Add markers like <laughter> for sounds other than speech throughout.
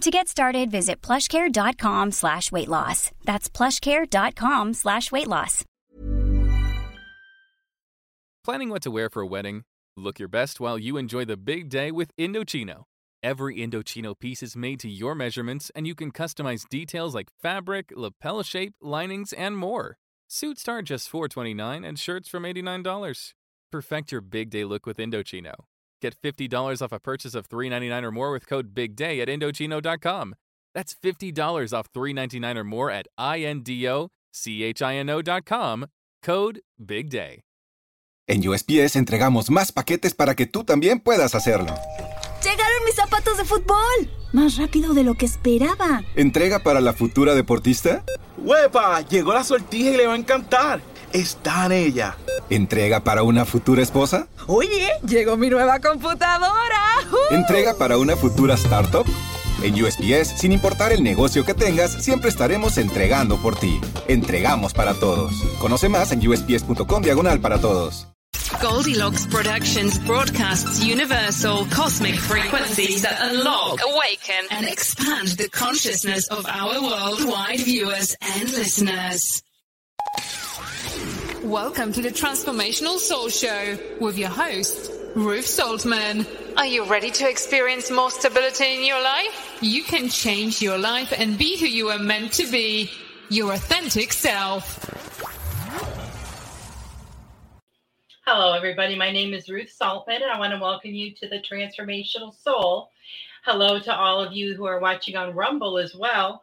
To get started, visit plushcare.com slash weight loss. That's plushcare.com slash weight loss. Planning what to wear for a wedding? Look your best while you enjoy the big day with Indochino. Every Indochino piece is made to your measurements, and you can customize details like fabric, lapel shape, linings, and more. Suits start just 429 and shirts from $89. Perfect your big day look with Indochino. Get $50 off a purchase of $399 or more with code BIGDAY at Indochino.com. That's $50 off $399 or more at INDOCHINO.com. Code BIGDAY. En USPS entregamos más paquetes para que tú también puedas hacerlo. ¡Llegaron mis zapatos de fútbol! Más rápido de lo que esperaba. ¿Entrega para la futura deportista? ¡Huepa! Llegó la sortija y le va a encantar. Está en ella. ¿Entrega para una futura esposa? Oye, llegó mi nueva computadora. ¡Uh! ¿Entrega para una futura startup? En USPS, sin importar el negocio que tengas, siempre estaremos entregando por ti. Entregamos para todos. Conoce más en usps.com diagonal para todos. Goldilocks Productions broadcasts universal cosmic frequencies that unlock, awaken, and expand the consciousness of our worldwide viewers and listeners. Welcome to the Transformational Soul Show with your host, Ruth Saltman. Are you ready to experience more stability in your life? You can change your life and be who you are meant to be, your authentic self. Hello, everybody. My name is Ruth Saltman, and I want to welcome you to the Transformational Soul. Hello to all of you who are watching on Rumble as well.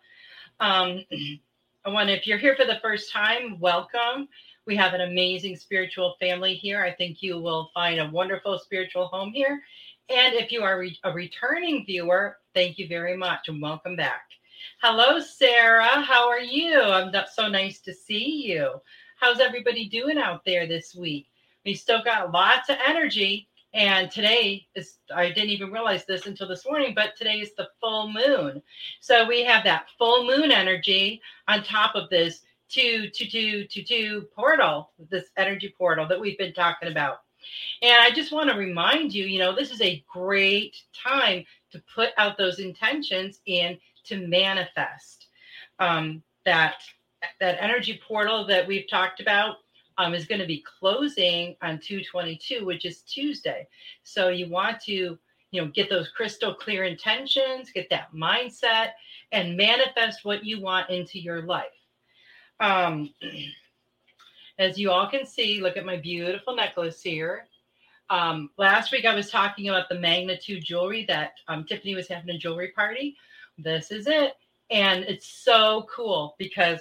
Um, <clears throat> I want to, if you're here for the first time, welcome. We have an amazing spiritual family here. I think you will find a wonderful spiritual home here. And if you are re- a returning viewer, thank you very much and welcome back. Hello, Sarah. How are you? I'm so nice to see you. How's everybody doing out there this week? We still got lots of energy. And today is, I didn't even realize this until this morning, but today is the full moon. So we have that full moon energy on top of this two, two, two, two, two portal, this energy portal that we've been talking about. And I just want to remind you, you know, this is a great time to put out those intentions and to manifest um, that that energy portal that we've talked about um, is going to be closing on 222, which is Tuesday. So you want to, you know, get those crystal clear intentions, get that mindset, and manifest what you want into your life. Um, as you all can see, look at my beautiful necklace here. Um, last week I was talking about the magnitude jewelry that um, Tiffany was having a jewelry party. This is it. And it's so cool because,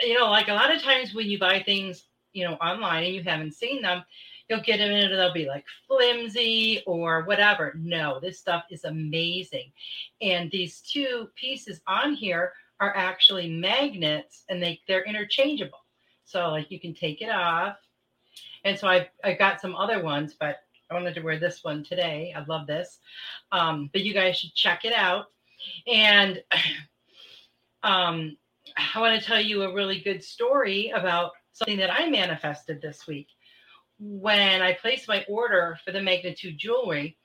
you know, like a lot of times when you buy things you know online and you haven't seen them you'll get them and they'll be like flimsy or whatever no this stuff is amazing and these two pieces on here are actually magnets and they they're interchangeable. So like you can take it off. And so i i got some other ones but i wanted to wear this one today. I love this. Um, but you guys should check it out. And <clears throat> um, i want to tell you a really good story about something that I manifested this week. When I placed my order for the magnitude jewelry,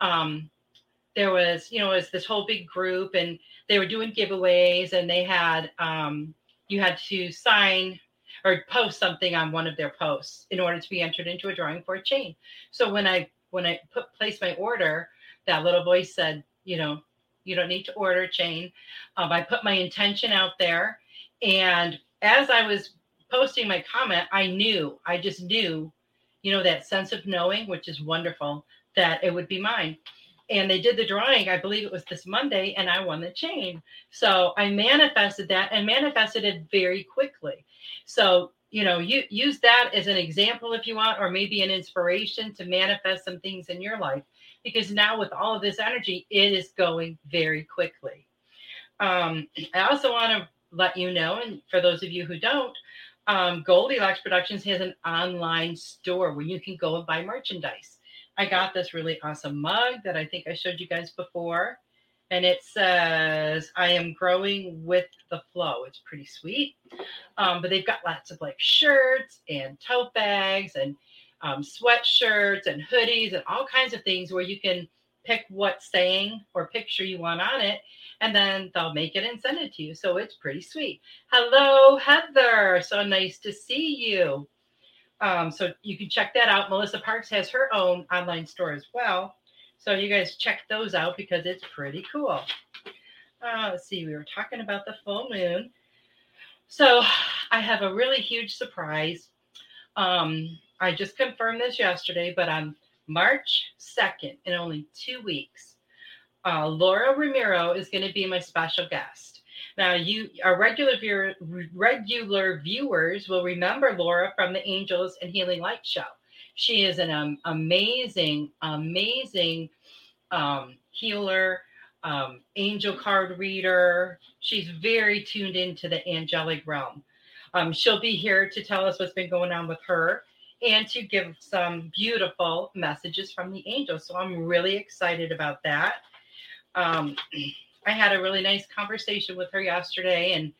um, there was, you know, it was this whole big group and they were doing giveaways and they had um, you had to sign or post something on one of their posts in order to be entered into a drawing for a chain. So when I when I put placed my order, that little voice said, you know, you don't need to order a chain. Um, I put my intention out there, and as I was posting my comment, I knew, I just knew, you know, that sense of knowing, which is wonderful, that it would be mine and they did the drawing i believe it was this monday and i won the chain. So i manifested that and manifested it very quickly. So you know you use that as an example if you want or maybe an inspiration to manifest some things in your life because now with all of this energy it is going very quickly. Um, i also want to let you know and for those of you who don't um, goldilocks productions has an online store where you can go and buy merchandise I got this really awesome mug that I think I showed you guys before. And it says, I am growing with the flow. It's pretty sweet. Um, but they've got lots of like shirts and tote bags and um, sweatshirts and hoodies and all kinds of things where you can pick what saying or picture you want on it. And then they'll make it and send it to you. So it's pretty sweet. Hello, Heather. So nice to see you. Um, so you can check that out. Melissa Parks has her own online store as well. So you guys check those out because it's pretty cool. Uh, let's see, we were talking about the full moon. So I have a really huge surprise. Um, I just confirmed this yesterday, but on March 2nd, in only two weeks, uh, Laura Ramiro is going to be my special guest. Now, you our regular viewer, regular viewers will remember Laura from the Angels and Healing Light show. She is an um, amazing, amazing um, healer, um, angel card reader. She's very tuned into the angelic realm. Um, she'll be here to tell us what's been going on with her and to give some beautiful messages from the angels. So I'm really excited about that. <clears throat> I had a really nice conversation with her yesterday, and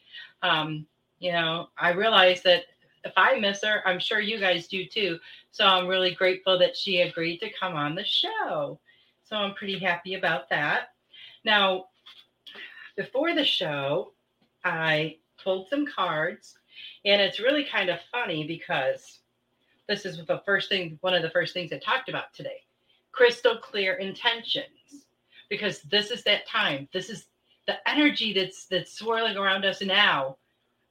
um, you know, I realized that if I miss her, I'm sure you guys do too. So I'm really grateful that she agreed to come on the show. So I'm pretty happy about that. Now, before the show, I pulled some cards, and it's really kind of funny because this is the first thing, one of the first things I talked about today crystal clear intentions because this is that time. This is the energy that's that's swirling around us now,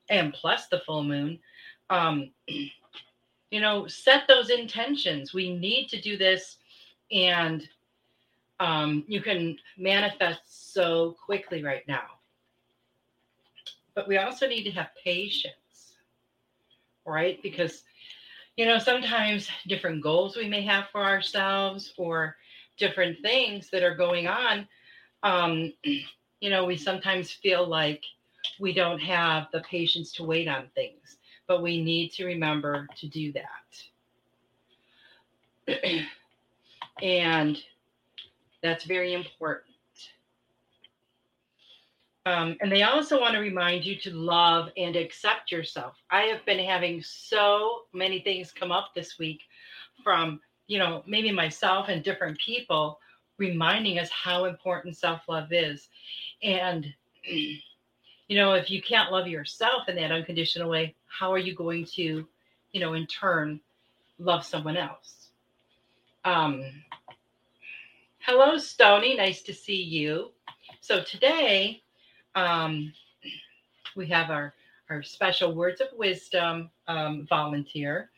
and plus the full moon. Um, <clears throat> you know, set those intentions. We need to do this, and um, you can manifest so quickly right now. But we also need to have patience, right? Because you know sometimes different goals we may have for ourselves or different things that are going on, um, <clears throat> you know, we sometimes feel like we don't have the patience to wait on things, but we need to remember to do that. <clears throat> and that's very important. Um, and they also want to remind you to love and accept yourself. I have been having so many things come up this week from you know, maybe myself and different people reminding us how important self love is. And, <clears throat> you know, if you can't love yourself in that unconditional way, how are you going to, you know, in turn, love someone else? Um, hello, Stony. Nice to see you. So today, um, we have our, our special words of wisdom um, volunteer.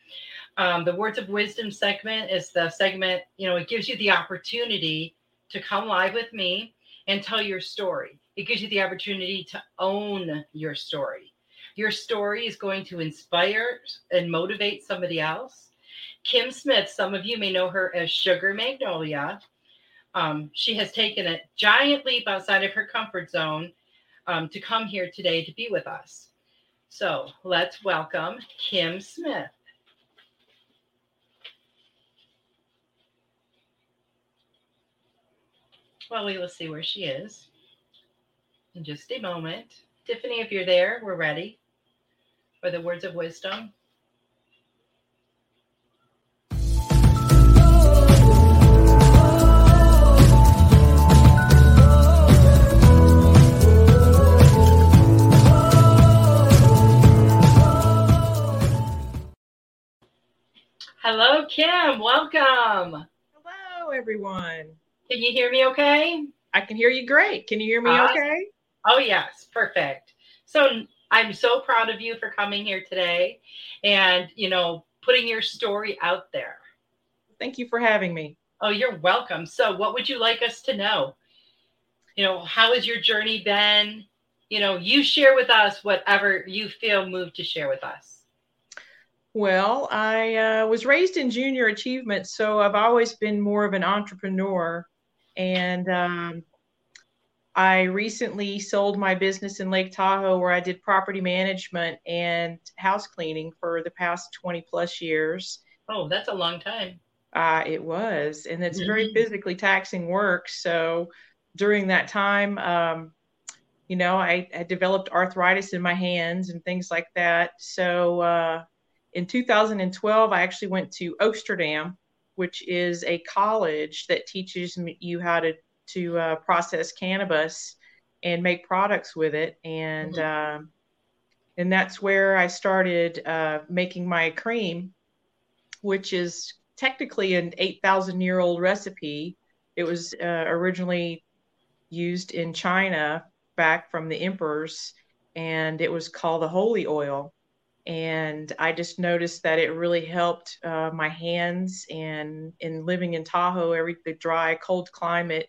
Um, the words of wisdom segment is the segment, you know, it gives you the opportunity to come live with me and tell your story. It gives you the opportunity to own your story. Your story is going to inspire and motivate somebody else. Kim Smith, some of you may know her as Sugar Magnolia. Um, she has taken a giant leap outside of her comfort zone um, to come here today to be with us. So let's welcome Kim Smith. while we will see where she is in just a moment. Tiffany, if you're there, we're ready for the words of wisdom. Hello, Kim. Welcome. Hello, everyone. Can you hear me okay? I can hear you great. Can you hear me uh, okay? Oh, yes. Perfect. So I'm so proud of you for coming here today and, you know, putting your story out there. Thank you for having me. Oh, you're welcome. So, what would you like us to know? You know, how has your journey been? You know, you share with us whatever you feel moved to share with us. Well, I uh, was raised in junior achievement, so I've always been more of an entrepreneur. And um, I recently sold my business in Lake Tahoe where I did property management and house cleaning for the past 20 plus years. Oh, that's a long time. Uh, it was, and it's mm-hmm. very physically taxing work. So during that time, um, you know, I had developed arthritis in my hands and things like that. So uh, in 2012, I actually went to Oaksterdam, which is a college that teaches you how to to uh, process cannabis and make products with it, and mm-hmm. um, and that's where I started uh, making my cream, which is technically an 8,000 year old recipe. It was uh, originally used in China back from the emperors, and it was called the holy oil. And I just noticed that it really helped uh, my hands. And in living in Tahoe, every the dry, cold climate,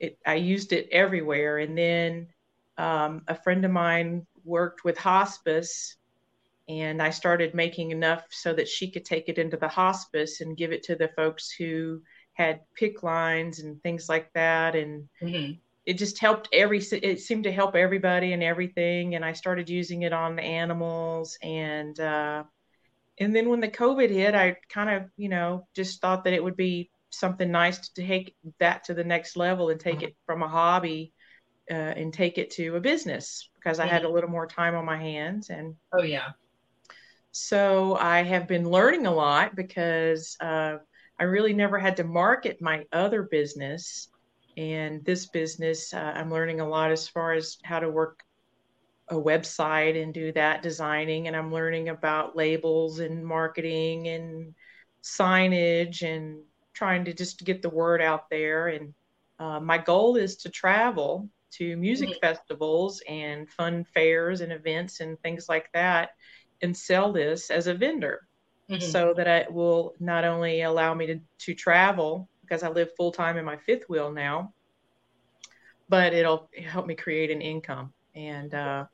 it, I used it everywhere. And then um, a friend of mine worked with hospice and I started making enough so that she could take it into the hospice and give it to the folks who had PICC lines and things like that. And mm-hmm. It just helped every, it seemed to help everybody and everything. And I started using it on the animals. And, uh, and then when the COVID hit, I kind of, you know, just thought that it would be something nice to take that to the next level and take mm-hmm. it from a hobby uh, and take it to a business because I had mm-hmm. a little more time on my hands. And, oh, yeah so I have been learning a lot because uh, I really never had to market my other business. And this business, uh, I'm learning a lot as far as how to work a website and do that designing. And I'm learning about labels and marketing and signage and trying to just get the word out there. And uh, my goal is to travel to music mm-hmm. festivals and fun fairs and events and things like that and sell this as a vendor mm-hmm. so that it will not only allow me to, to travel because I live full time in my fifth wheel now, but it'll help me create an income. And uh,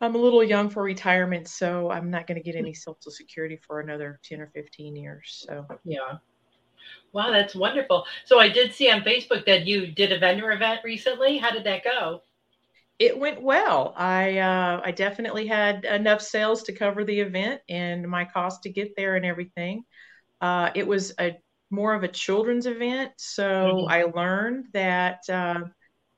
I'm a little young for retirement, so I'm not going to get any Social Security for another 10 or 15 years. So, yeah. Wow, that's wonderful. So, I did see on Facebook that you did a vendor event recently. How did that go? it went well. I uh, I definitely had enough sales to cover the event and my cost to get there and everything. Uh, it was a more of a children's event, so mm-hmm. I learned that uh,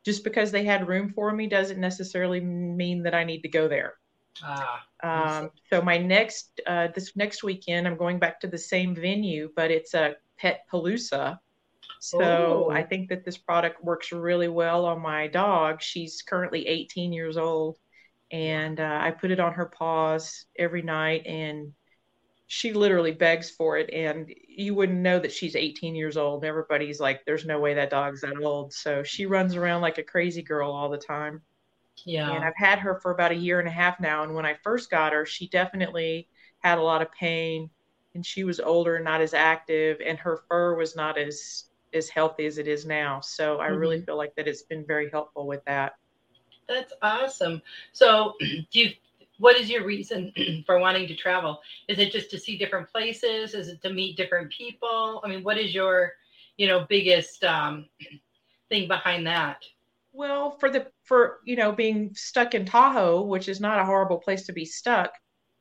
just because they had room for me doesn't necessarily mean that I need to go there. Ah, um, so my next uh, this next weekend, I'm going back to the same venue, but it's a pet palooza so I oh. think that this product works really well on my dog. She's currently 18 years old, and uh, I put it on her paws every night, and she literally begs for it. And you wouldn't know that she's 18 years old. Everybody's like, "There's no way that dog's that old." So she runs around like a crazy girl all the time. Yeah. And I've had her for about a year and a half now. And when I first got her, she definitely had a lot of pain and she was older and not as active and her fur was not as as healthy as it is now. So I mm-hmm. really feel like that it's been very helpful with that. That's awesome. So <clears throat> do you what is your reason <clears throat> for wanting to travel? Is it just to see different places? Is it to meet different people? I mean, what is your, you know, biggest um, <clears throat> thing behind that? Well, for the for you know being stuck in Tahoe, which is not a horrible place to be stuck,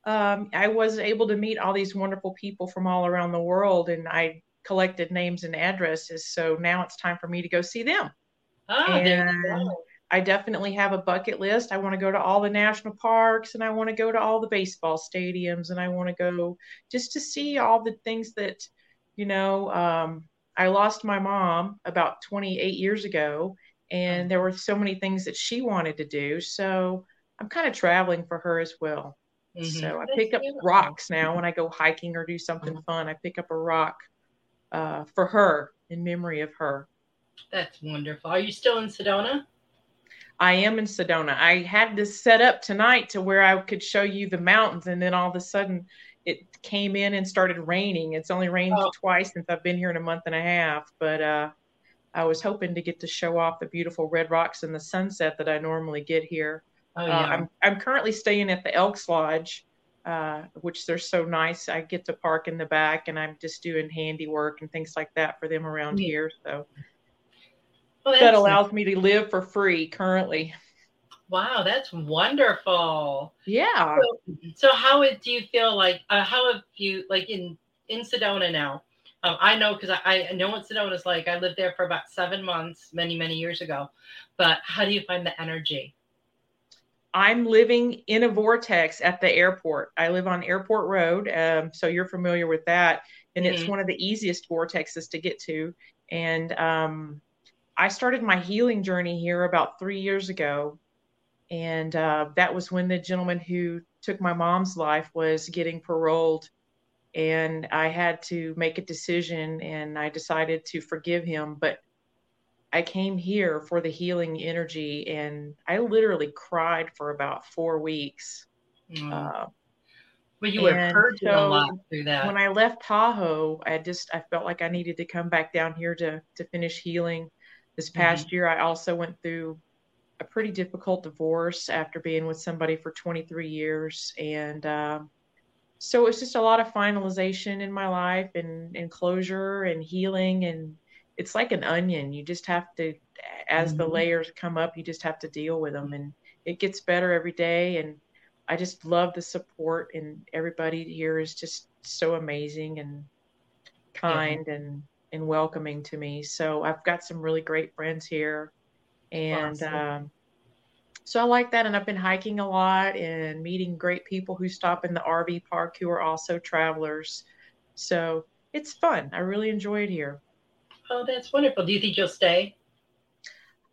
um, I was able to meet all these wonderful people from all around the world, and I collected names and addresses. So now it's time for me to go see them. Oh, and I definitely have a bucket list. I want to go to all the national parks and I want to go to all the baseball stadiums and I want to go just to see all the things that, you know, um, I lost my mom about 28 years ago and there were so many things that she wanted to do. So I'm kind of traveling for her as well. Mm-hmm. So I pick up rocks now when I go hiking or do something fun. I pick up a rock uh, for her in memory of her. That's wonderful. Are you still in Sedona? I am in Sedona. I had this set up tonight to where I could show you the mountains, and then all of a sudden it came in and started raining. It's only rained oh. twice since I've been here in a month and a half, but uh, I was hoping to get to show off the beautiful red rocks and the sunset that I normally get here. Oh, uh, yeah. uh, I'm I'm currently staying at the Elks Lodge, uh, which they're so nice. I get to park in the back, and I'm just doing handiwork and things like that for them around yeah. here. So well, that allows me to live for free currently. Wow, that's wonderful. Yeah. So, so how do you feel like? Uh, how have you like in in Sedona now? Um, I know because I, I know what Sedona is like. I lived there for about seven months, many many years ago. But how do you find the energy? I'm living in a vortex at the airport. I live on Airport Road, um, so you're familiar with that, and mm-hmm. it's one of the easiest vortexes to get to. And um, I started my healing journey here about three years ago, and uh, that was when the gentleman who took my mom's life was getting paroled, and I had to make a decision, and I decided to forgive him, but I came here for the healing energy, and I literally cried for about four weeks. Mm. Uh, well, you were hurting so a lot through that. When I left Tahoe, I just I felt like I needed to come back down here to to finish healing. This past mm-hmm. year, I also went through a pretty difficult divorce after being with somebody for 23 years, and um, so it's just a lot of finalization in my life and, and closure and healing and it's like an onion. You just have to, as mm-hmm. the layers come up, you just have to deal with them, and it gets better every day. And I just love the support, and everybody here is just so amazing and kind yeah. and and welcoming to me. So I've got some really great friends here, and awesome. um, so I like that. And I've been hiking a lot and meeting great people who stop in the RV park who are also travelers. So it's fun. I really enjoy it here. Oh, that's wonderful. Do you think you'll stay?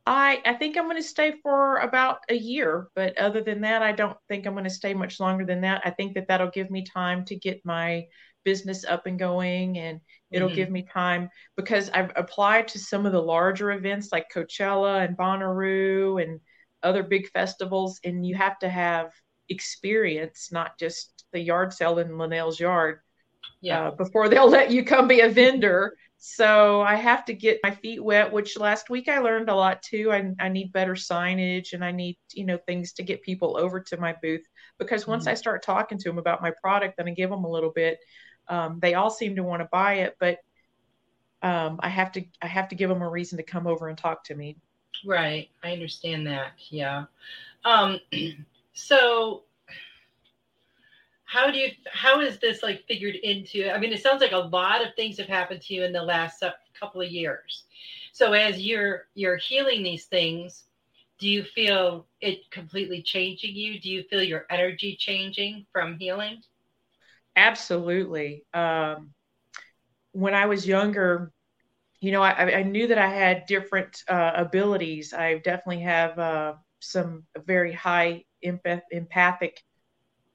I I think I'm going to stay for about a year, but other than that, I don't think I'm going to stay much longer than that. I think that that'll give me time to get my business up and going, and it'll mm-hmm. give me time because I've applied to some of the larger events like Coachella and Bonnaroo and other big festivals, and you have to have experience, not just the yard sale in Linnell's yard. Yeah. Uh, before they'll let you come be a vendor. So I have to get my feet wet, which last week I learned a lot too. I, I need better signage and I need, you know, things to get people over to my booth because once mm-hmm. I start talking to them about my product and I give them a little bit, um, they all seem to want to buy it, but um, I have to I have to give them a reason to come over and talk to me. Right, I understand that. Yeah. Um, <clears throat> so how do you how is this like figured into i mean it sounds like a lot of things have happened to you in the last couple of years so as you're you're healing these things do you feel it completely changing you do you feel your energy changing from healing absolutely um, when i was younger you know i, I knew that i had different uh, abilities i definitely have uh, some very high empath- empathic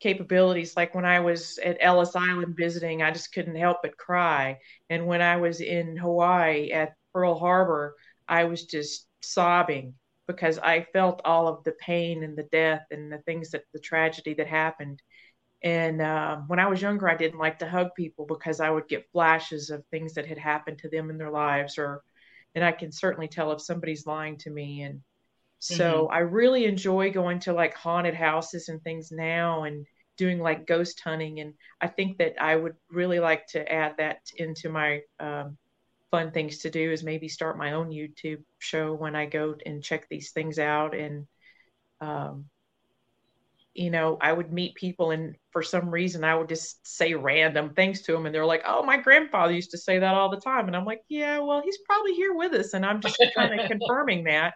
capabilities. Like when I was at Ellis Island visiting, I just couldn't help but cry. And when I was in Hawaii at Pearl Harbor, I was just sobbing because I felt all of the pain and the death and the things that the tragedy that happened. And uh, when I was younger, I didn't like to hug people because I would get flashes of things that had happened to them in their lives, or, and I can certainly tell if somebody's lying to me. And so mm-hmm. I really enjoy going to like haunted houses and things now and doing like ghost hunting. And I think that I would really like to add that into my um, fun things to do is maybe start my own YouTube show when I go and check these things out. And, um, you know, I would meet people and for some reason I would just say random things to them and they're like, oh, my grandfather used to say that all the time. And I'm like, yeah, well, he's probably here with us. And I'm just kind of <laughs> confirming that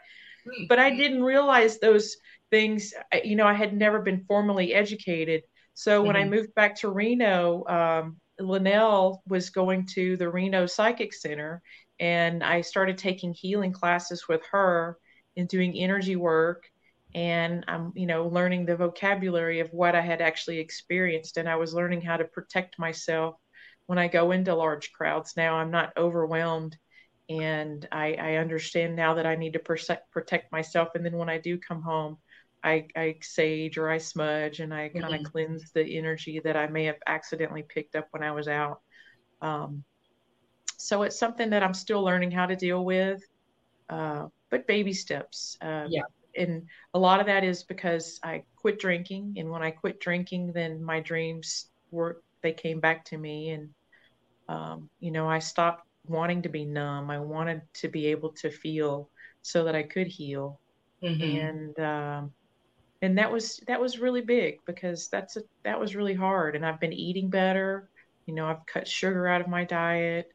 but I didn't realize those things. You know, I had never been formally educated. So when mm-hmm. I moved back to Reno, um, Linnell was going to the Reno Psychic Center, and I started taking healing classes with her and doing energy work. And I'm, you know, learning the vocabulary of what I had actually experienced. And I was learning how to protect myself when I go into large crowds. Now I'm not overwhelmed. And I, I understand now that I need to protect, protect myself. And then when I do come home, I, I sage or I smudge and I kind of mm-hmm. cleanse the energy that I may have accidentally picked up when I was out. Um, so it's something that I'm still learning how to deal with, uh, but baby steps. Uh, yeah and a lot of that is because I quit drinking, and when I quit drinking, then my dreams were they came back to me, and um, you know I stopped wanting to be numb. I wanted to be able to feel so that I could heal, mm-hmm. and um, and that was that was really big because that's a that was really hard. And I've been eating better. You know, I've cut sugar out of my diet,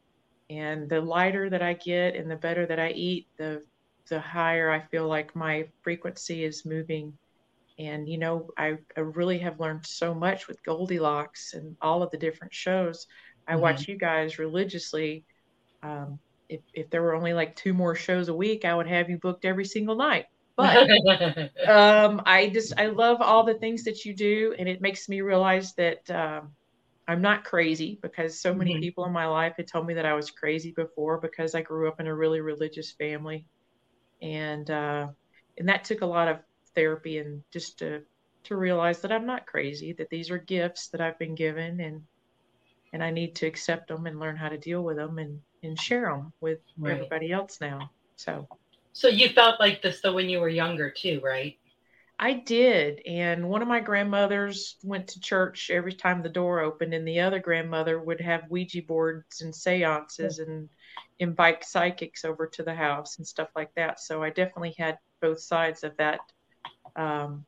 and the lighter that I get and the better that I eat, the the higher I feel like my frequency is moving. And, you know, I, I really have learned so much with Goldilocks and all of the different shows. I mm-hmm. watch you guys religiously. Um, if, if there were only like two more shows a week, I would have you booked every single night. But <laughs> um, I just, I love all the things that you do. And it makes me realize that um, I'm not crazy because so many mm-hmm. people in my life had told me that I was crazy before because I grew up in a really religious family and uh, and that took a lot of therapy and just to to realize that I'm not crazy, that these are gifts that I've been given, and and I need to accept them and learn how to deal with them and and share them with right. everybody else now. So. So you felt like this though when you were younger too, right? I did. And one of my grandmothers went to church every time the door opened, and the other grandmother would have Ouija boards and seances and invite psychics over to the house and stuff like that. So I definitely had both sides of that. Um,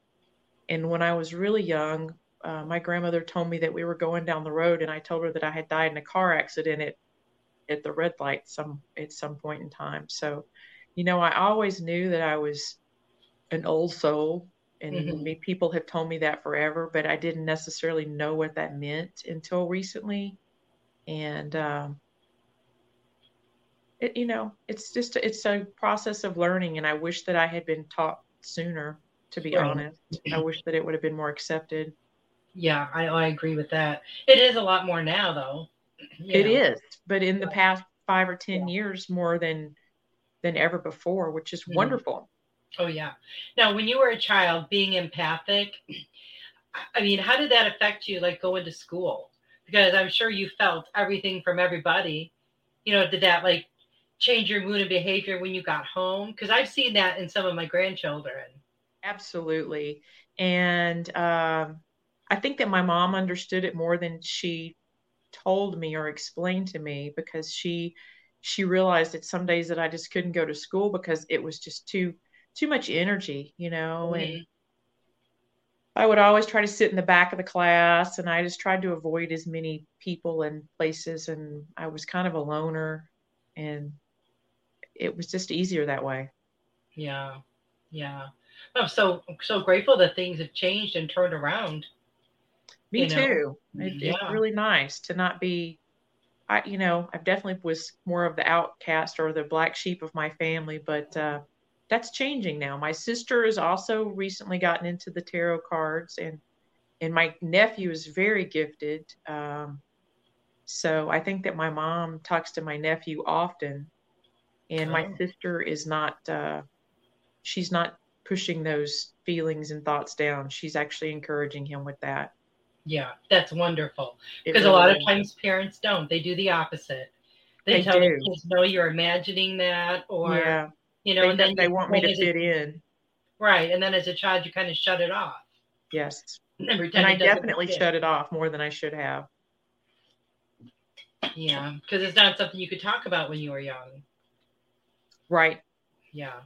and when I was really young, uh, my grandmother told me that we were going down the road, and I told her that I had died in a car accident at at the red light some at some point in time. So, you know, I always knew that I was an old soul, and mm-hmm. me, people have told me that forever, but I didn't necessarily know what that meant until recently. And um, it, you know, it's just it's a process of learning, and I wish that I had been taught sooner. To be right. honest, I wish that it would have been more accepted. Yeah, I, I agree with that. It is a lot more now, though. It know. is, but in the past five or ten yeah. years, more than than ever before, which is mm wonderful. Oh yeah. Now, when you were a child, being empathic, I mean, how did that affect you? Like going to school, because I'm sure you felt everything from everybody. You know, did that like change your mood and behavior when you got home? Because I've seen that in some of my grandchildren. Absolutely. And um, I think that my mom understood it more than she told me or explained to me because she she realized that some days that I just couldn't go to school because it was just too too much energy, you know, mm-hmm. and I would always try to sit in the back of the class and I just tried to avoid as many people and places and I was kind of a loner and it was just easier that way. Yeah. Yeah. I'm so so grateful that things have changed and turned around. Me you too. It, yeah. It's really nice to not be I you know, I definitely was more of the outcast or the black sheep of my family, but uh that's changing now. My sister has also recently gotten into the tarot cards and and my nephew is very gifted. Um, so I think that my mom talks to my nephew often and oh. my sister is not uh, she's not pushing those feelings and thoughts down. She's actually encouraging him with that. Yeah that's wonderful. Because really a lot of times parents don't. They do the opposite. They, they tell their kids no you're imagining that or yeah. you know they, and then they want me to fit in. Right and then as a child you kind of shut it off. Yes. <laughs> And, and i definitely shut it off more than i should have. Yeah because it's not something you could talk about when you were young Right. Yeah.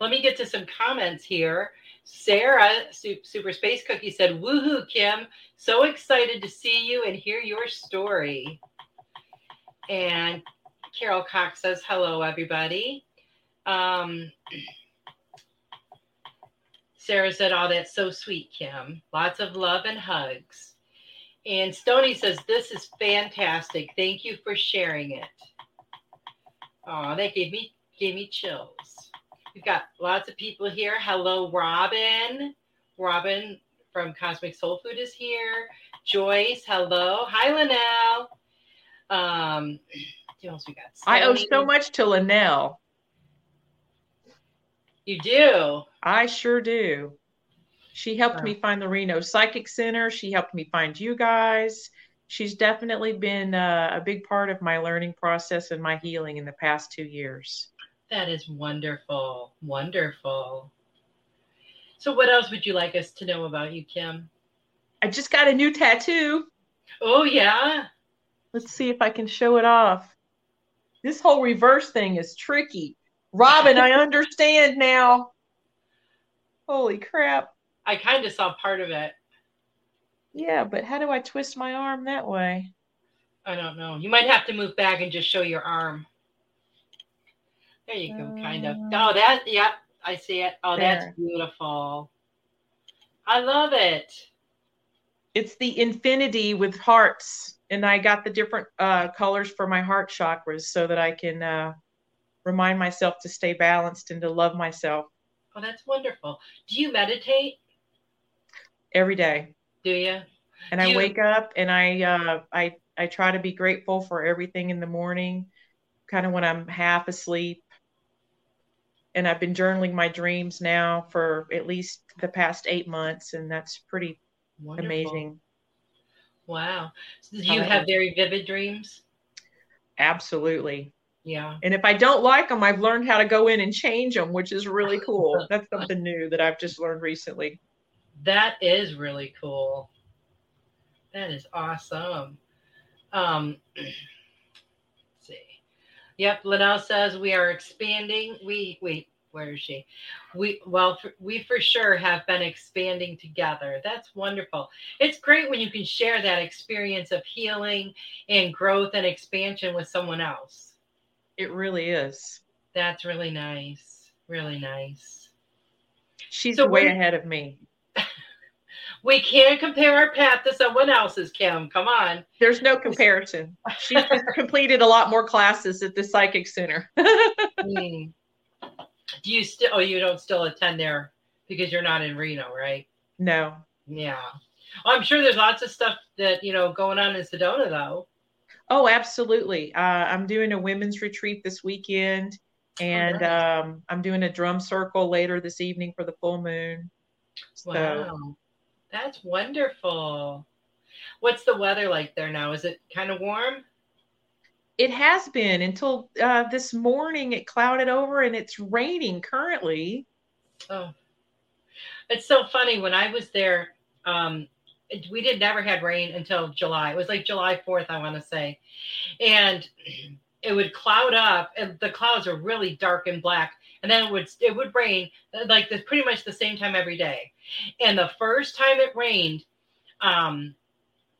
Let me get to some comments here. Sarah, Super Space Cookie said, Woohoo, Kim. So excited to see you and hear your story. And Carol Cox says, Hello, everybody. Um, Sarah said, Oh, that's so sweet, Kim. Lots of love and hugs. And Stony says, This is fantastic. Thank you for sharing it. Oh, that gave me gave me chills. We've got lots of people here. Hello, Robin. Robin from Cosmic Soul Food is here. Joyce, hello. Hi, Linnell. Um, what else we got? I owe so much to Linnell. You do. I sure do. She helped Wow. me find the Reno Psychic Center. She helped me find you guys. She's definitely been uh, a big part of my learning process and my healing in the past two years. That is wonderful. Wonderful. So, what else would you like us to know about you, Kim? I just got a new tattoo. Oh, yeah. Let's see if I can show it off. This whole reverse thing is tricky. Robin, I <laughs> understand now. Holy crap. I kind of saw part of it. Yeah, but how do I twist my arm that way? I don't know. You might have to move back and just show your arm. There you go, kind of. Oh, that, yeah, I see it. Oh, that's beautiful. I love it. It's the infinity with hearts, and I got the different uh, colors for my heart chakras so that I can uh, remind myself to stay balanced and to love myself Oh, that's wonderful. Do you meditate? every day. Do you? And I You- wake up and I uh, I I try to be grateful for everything in the morning, kind of when I'm half asleep. And I've been journaling my dreams now for at least the past eight months, and that's pretty Wonderful. amazing. Wow. So do you have very vivid dreams? Absolutely. Yeah. And if I don't like them, I've learned how to go in and change them, which is really <laughs> cool. That's something new that I've just learned recently. That is really cool. That is awesome. Um. <clears throat> Yep, Linnell says we are expanding. We wait, where is she? We well, for, we for sure have been expanding together. That's wonderful. It's great when you can share that experience of healing and growth and expansion with someone else. It really is. That's really nice. Really nice. She's So way ahead of me. We can't compare our path to someone else's, Kim. Come on. There's no comparison. She's <laughs> completed a lot more classes at the Psychic Center. <laughs> Hmm. Do you still? Oh, you don't still attend there because you're not in Reno, right? no. Yeah. I'm sure there's lots of stuff that you know going on in Sedona, though. Oh, absolutely. Uh, I'm doing a women's retreat this weekend, and nice. um, I'm doing a drum circle later this evening for the full moon. So Wow, that's wonderful. What's the weather like there now? Is it kind of warm? it has been until uh, this morning. It clouded over, and it's raining currently. Oh, it's so funny. When I was there, um, it- we did never had rain until July. It was like July 4th, I want to say. And it would cloud up and the clouds are really dark and black. And then it would it would rain uh, like the, pretty much the same time every day. And the first time it rained, um,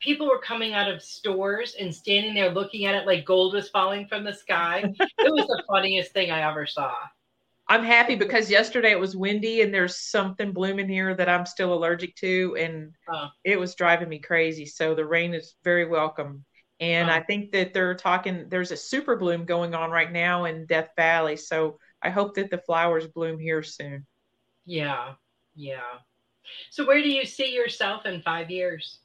people were coming out of stores and standing there looking at it like gold was falling from the sky. <laughs> it was the funniest thing I ever saw. I'm happy because yesterday it was windy, and there's something blooming here that I'm still allergic to, and Oh. it was driving me crazy. So the rain is very welcome. And Oh. I think that they're talking, there's a super bloom going on right now in Death Valley. So I hope that the flowers bloom here soon. Yeah, yeah. So where do you see yourself in five years?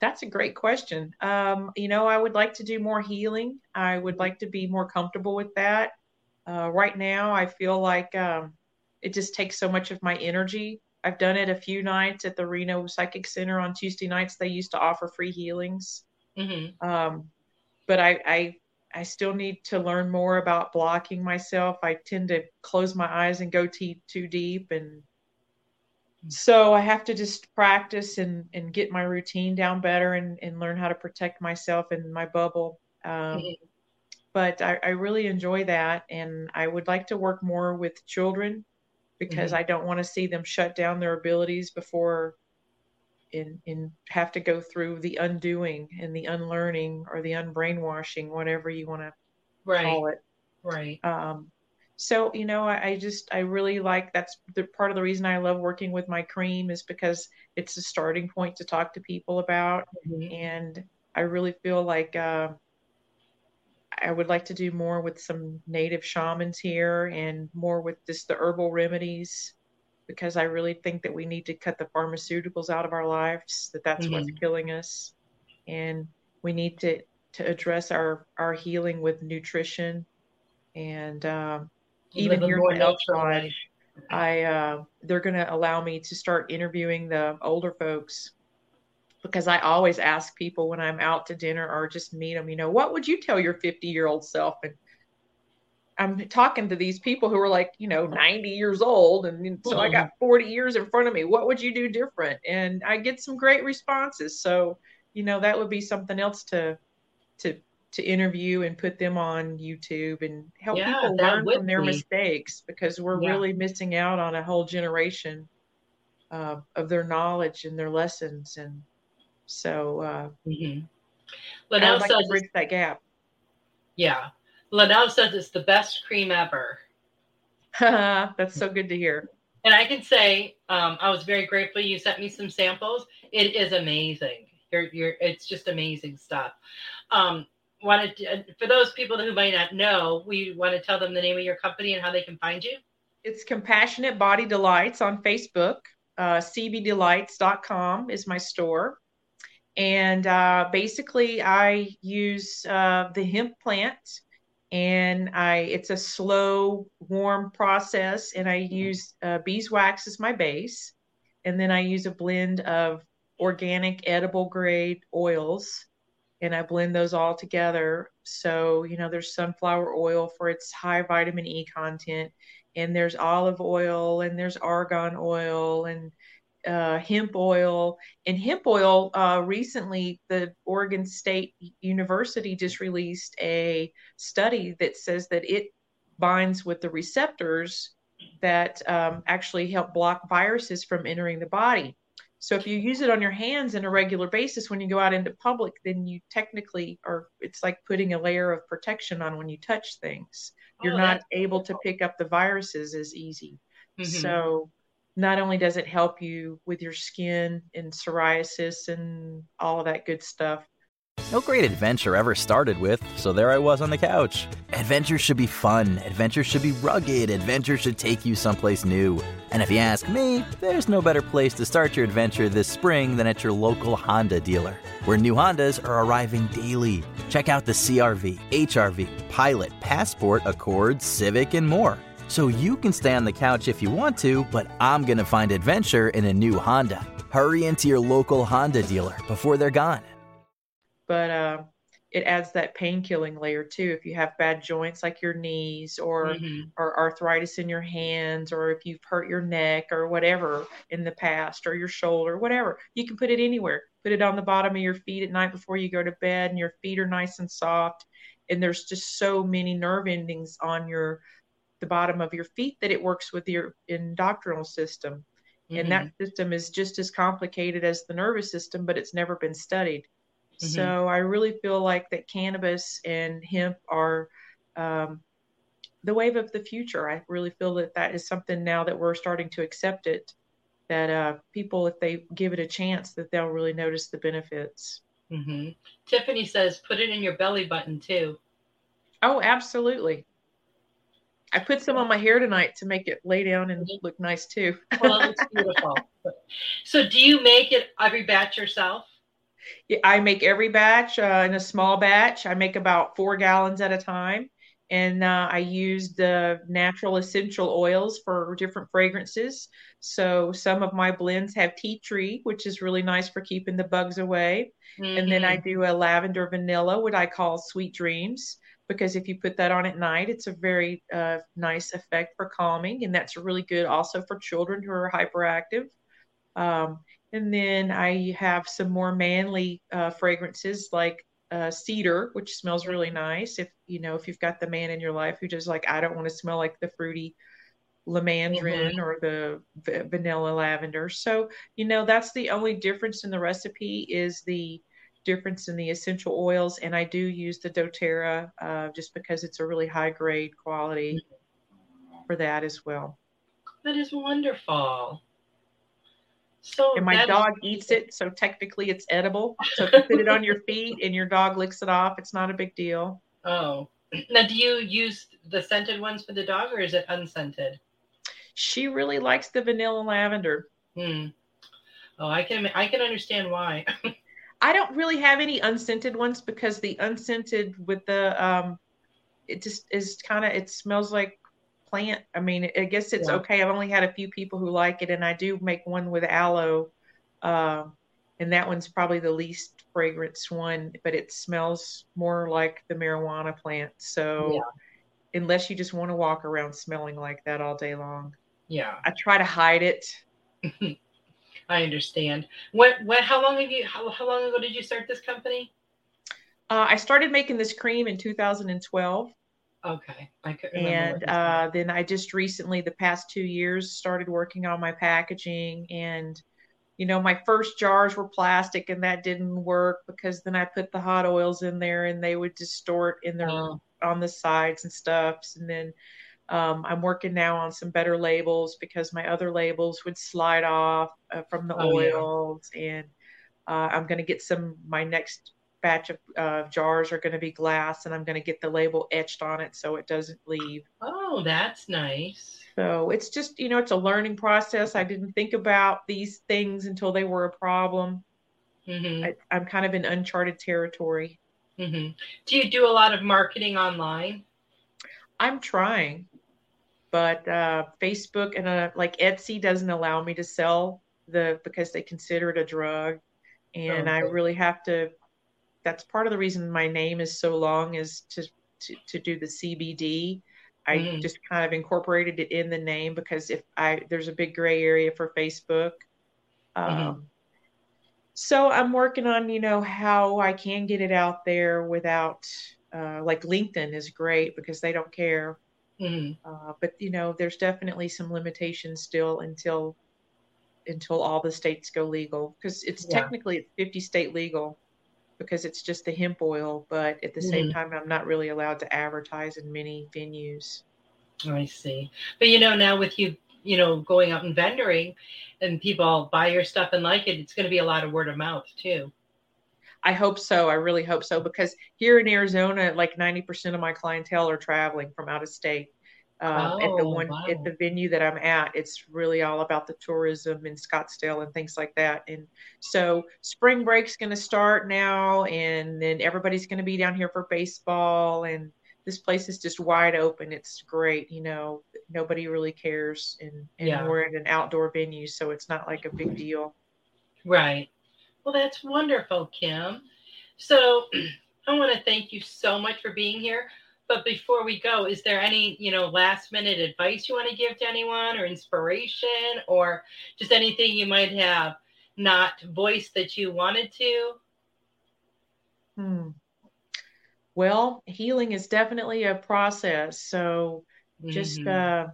That's a great question. Um, you know, I would like to do more healing. I would like to be more comfortable with that. Uh, right now, I feel like um, it just takes so much of my energy. I've done it a few nights at the Reno Psychic Center on Tuesday nights. They used to offer free healings. Mm-hmm. um, but I, I I still need to learn more about blocking myself. I tend to close my eyes and go too too deep, and so I have to just practice and and get my routine down better and and learn how to protect myself and my bubble. Um, but I, I really enjoy that, and I would like to work more with children because Mhm. I don't want to see them shut down their abilities before and and have to go through the undoing and the unlearning or the unbrainwashing, whatever you want to Right, call it. right. Um, so you know, I, I just I really like that's the part of the reason I love working with my cream is because it's a starting point to talk to people about, Mhm. and I really feel like uh, I would like to do more with some native shamans here and more with just the herbal remedies because I really think that we need to cut the pharmaceuticals out of our lives, that that's mm-hmm. what's killing us. And we need to, to address our, our healing with nutrition and um, even here in Elkhorn, I uh, they're going to allow me to start interviewing the older folks because I always ask people when I'm out to dinner or just meet them, you know, what would you tell your 50 year old self? And I'm talking to these people who are like, you know, 90 years old. And so I got mm-hmm. 40 years in front of me. What would you do different? And I get some great responses. So, you know, that would be something else to, to, to interview and put them on YouTube and help yeah, people learn from their be. mistakes because we're yeah. really missing out on a whole generation uh, of their knowledge and their lessons. And so, uh, mm-hmm. I'd like to bridge that gap. Yeah. Liddell says it's the best cream ever. <laughs> That's so good to hear. And I can say, um, I was very grateful you sent me some samples. It is amazing. You're, you're, it's just amazing stuff. Um, wanted to, for those people who might not know, we want to tell them the name of your company and how they can find you. It's Compassionate Body Delights on Facebook. Uh, cbdelights.com is my store. And uh, basically, I use uh, the hemp plant and I it's a slow warm process and I use uh, beeswax as my base and then I use a blend of organic edible grade oils and I blend those all together. So you know there's sunflower oil for its high vitamin E content and there's olive oil and there's argan oil and uh, hemp oil. And hemp oil, uh, recently, the Oregon State University just released a study that says that it binds with the receptors that um, actually help block viruses from entering the body. So if you use it on your hands on a regular basis when you go out into public, then you technically are it's like putting a layer of protection on when you touch things. You're oh, not able to pick up the viruses as easy. Mm-hmm. So not only does it help you with your skin and psoriasis and all of that good stuff. No great adventure ever started with, so there I was on the couch. Adventure should be fun, adventure should be rugged, adventure should take you someplace new. And if you ask me, there's no better place to start your adventure this spring than at your local Honda dealer, where new Hondas are arriving daily. Check out the CRV, HRV, Pilot, Passport, Accord, Civic, and more. So you can stay on the couch if you want to, but I'm going to find adventure in a new Honda. Hurry into your local Honda dealer before they're gone. But uh, it adds that pain killing layer too. If you have bad joints like your knees or mm-hmm. or arthritis in your hands, or if you've hurt your neck or whatever in the past, or your shoulder, whatever, you can put it anywhere. Put it on the bottom of your feet at night before you go to bed, and your feet are nice and soft. And there's just so many nerve endings on your the bottom of your feet that it works with your endocrinal system. Mm-hmm. And that mm-hmm. system is just as complicated as the nervous system, but it's never been studied. Mm-hmm. So I really feel like that cannabis and hemp are um, the wave of the future. I really feel that that is something now that we're starting to accept it. That uh, people, if they give it a chance, that they'll really notice the benefits. Mm-hmm. Tiffany says, put it in your belly button too. Oh, absolutely. I put some on my hair tonight to make it lay down and look nice too. well, it's beautiful. So, do you make it every batch yourself? Yeah, I make every batch uh, in a small batch. I make about four gallons at a time, and uh, I use the natural essential oils for different fragrances. So some of my blends have tea tree, which is really nice for keeping the bugs away, mm-hmm. and then I mm-hmm. do a lavender vanilla, what I call sweet dreams because if you put that on at night, it's a very uh, nice effect for calming, and that's really good also for children who are hyperactive. Um, and then I have some more manly uh, fragrances like uh, cedar, which smells really nice. If you know if you've got the man in your life who just like I don't want to smell like the fruity limanderin mm-hmm. or the, the vanilla lavender. So you know that's the only difference in the recipe is the difference in the essential oils, and I do use the doTERRA uh, just because it's a really high grade quality for that as well. That is wonderful. So and my dog is- eats it, so technically it's edible. So if you put it on your feet and your dog licks it off, it's not a big deal. Oh, now do you use the scented ones for the dog, or is it unscented? She really likes the vanilla lavender. Hmm. Oh, I can I can understand why. <laughs> I don't really have any unscented ones because the unscented with the um, it just is kind of it smells like plant. I mean, I guess it's Yeah. okay. I've only had a few people who like it, and I do make one with aloe, um, and that one's probably the least fragrance one, but it smells more like the marijuana plant. So, Yeah. unless you just want to walk around smelling like that all day long, yeah, I try to hide it. <laughs> I understand. What what? How long have you? How, how long ago did you start this company? Uh, I started making this cream in 2012. Okay, I could and uh, then I just recently, the past two years, started working on my packaging. And you know, my first jars were plastic, and that didn't work because then I put the hot oils in there, and they would distort in their Oh. on the sides and stuffs. And then um, I'm working now on some better labels because my other labels would slide off uh, from the Oh, yeah. oils, and uh, I'm going to get some. My next batch of uh, jars are going to be glass, and I'm going to get the label etched on it so it doesn't leave. Oh, that's nice. So it's just, you know, it's a learning process. I didn't think about these things until they were a problem. hmm I, I'm kind of in uncharted territory. hmm Do you do a lot of marketing online? I'm trying, but uh, Facebook and uh, like Etsy doesn't allow me to sell the because they consider it a drug, and I Okay. really have to. That's part of the reason my name is so long is to to, to do the CBD. I Mhm. just kind of incorporated it in the name because if I there's a big gray area for Facebook. Um, Mhm. So I'm working on you know how I can get it out there without uh, like LinkedIn is great because they don't care. Hmm Uh, but you know, there's definitely some limitations still until until all the states go legal because it's Yeah. technically 50 state legal because it's just the hemp oil, but at the same Mhm. time, I'm not really allowed to advertise in many venues. I see. But you know, now with you, you know, going out and vendoring, and people buy your stuff and like it, it's going to be a lot of word of mouth too. I hope so. I really hope so because here in Arizona, like 90% of my clientele are traveling from out of state. Um, at the one wow. at the venue that I'm at, it's really all about the tourism in Scottsdale and things like that. And so spring break's going to start now, and then everybody's going to be down here for baseball, and this place is just wide open. It's great, you know. Nobody really cares, and, and Yeah. we're at an outdoor venue, so it's not like a big deal. Right. Well, that's wonderful, Kim. So <clears throat> I want to thank you so much for being here. But before we go, is there any, you know, last minute advice you want to give to anyone or inspiration or just anything you might have not voiced that you wanted to? Hmm. Well, healing is definitely a process. So just Mhm. uh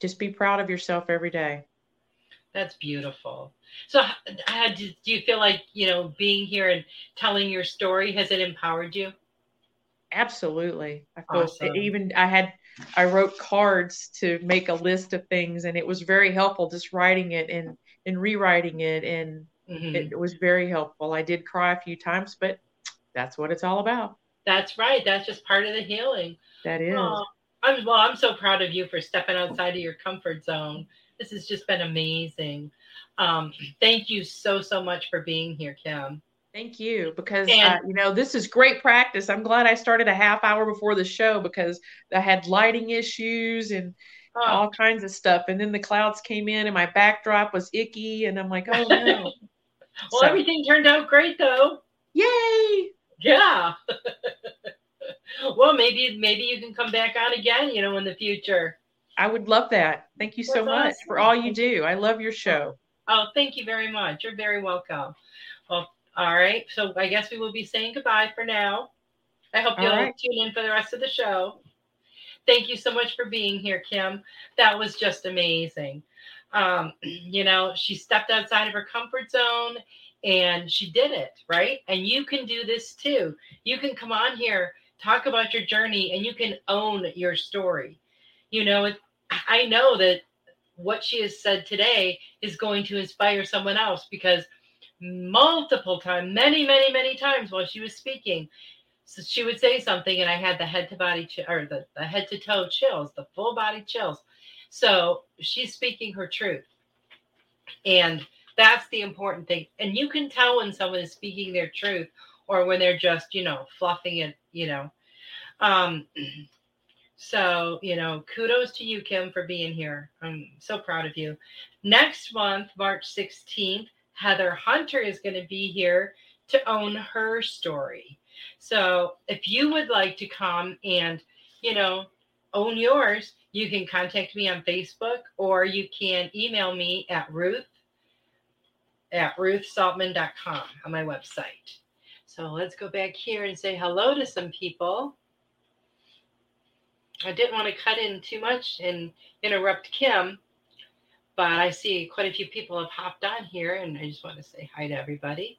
just be proud of yourself every day. That's beautiful. So, how do do you feel like, you know, being here and telling your story, has it empowered you? Absolutely. I feel Awesome. even I had I wrote cards to make a list of things and it was very helpful just writing it and and rewriting it and Mhm. it was very helpful. I did cry a few times, but that's what it's all about. That's right. That's just part of the healing. That is. Oh, I'm well. I'm so proud of you for stepping outside of your comfort zone. This has just been amazing. Um, thank you so so much for being here, Kim. Thank you, because And- uh, you know this is great practice. I'm glad I started a half hour before the show because I had lighting issues and Oh, all kinds of stuff, and then the clouds came in and my backdrop was icky, and I'm like, oh no! <laughs> well, So- everything turned out great though. Yay! Yeah. <laughs> well, maybe maybe you can come back on again. You know, in the future. I would love that. Thank you so That's much for all you do. I love your show. Oh, thank you very much. You're very welcome. Well, all right. So I guess we will be saying goodbye for now. I hope you'll right. tune in for the rest of the show. Thank you so much for being here, Kim. That was just amazing. Um, <clears throat> you know, she stepped outside of her comfort zone and she did it, right? And you can do this too. You can come on here, talk about your journey, and you can own your story. You know, it, I know that what she has said today is going to inspire someone else because multiple times, many, many, many times while she was speaking, so she would say something, and I had the head to body or the, the head to toe chills, the full body chills. So she's speaking her truth. And that's the important thing. And you can tell when someone is speaking their truth or when they're just, you know, fluffing it, you know. Um, so, you know, kudos to you, Kim, for being here. I'm so proud of you. Next month, March 16th, Heather Hunter is going to be here to own her story. So, if you would like to come and, you know, own yours, you can contact me on Facebook or you can email me at Ruth at ruthsaltman.com on my website. So let's go back here and say hello to some people. I didn't want to cut in too much and interrupt Kim, but I see quite a few people have hopped on here, and I just want to say hi to everybody.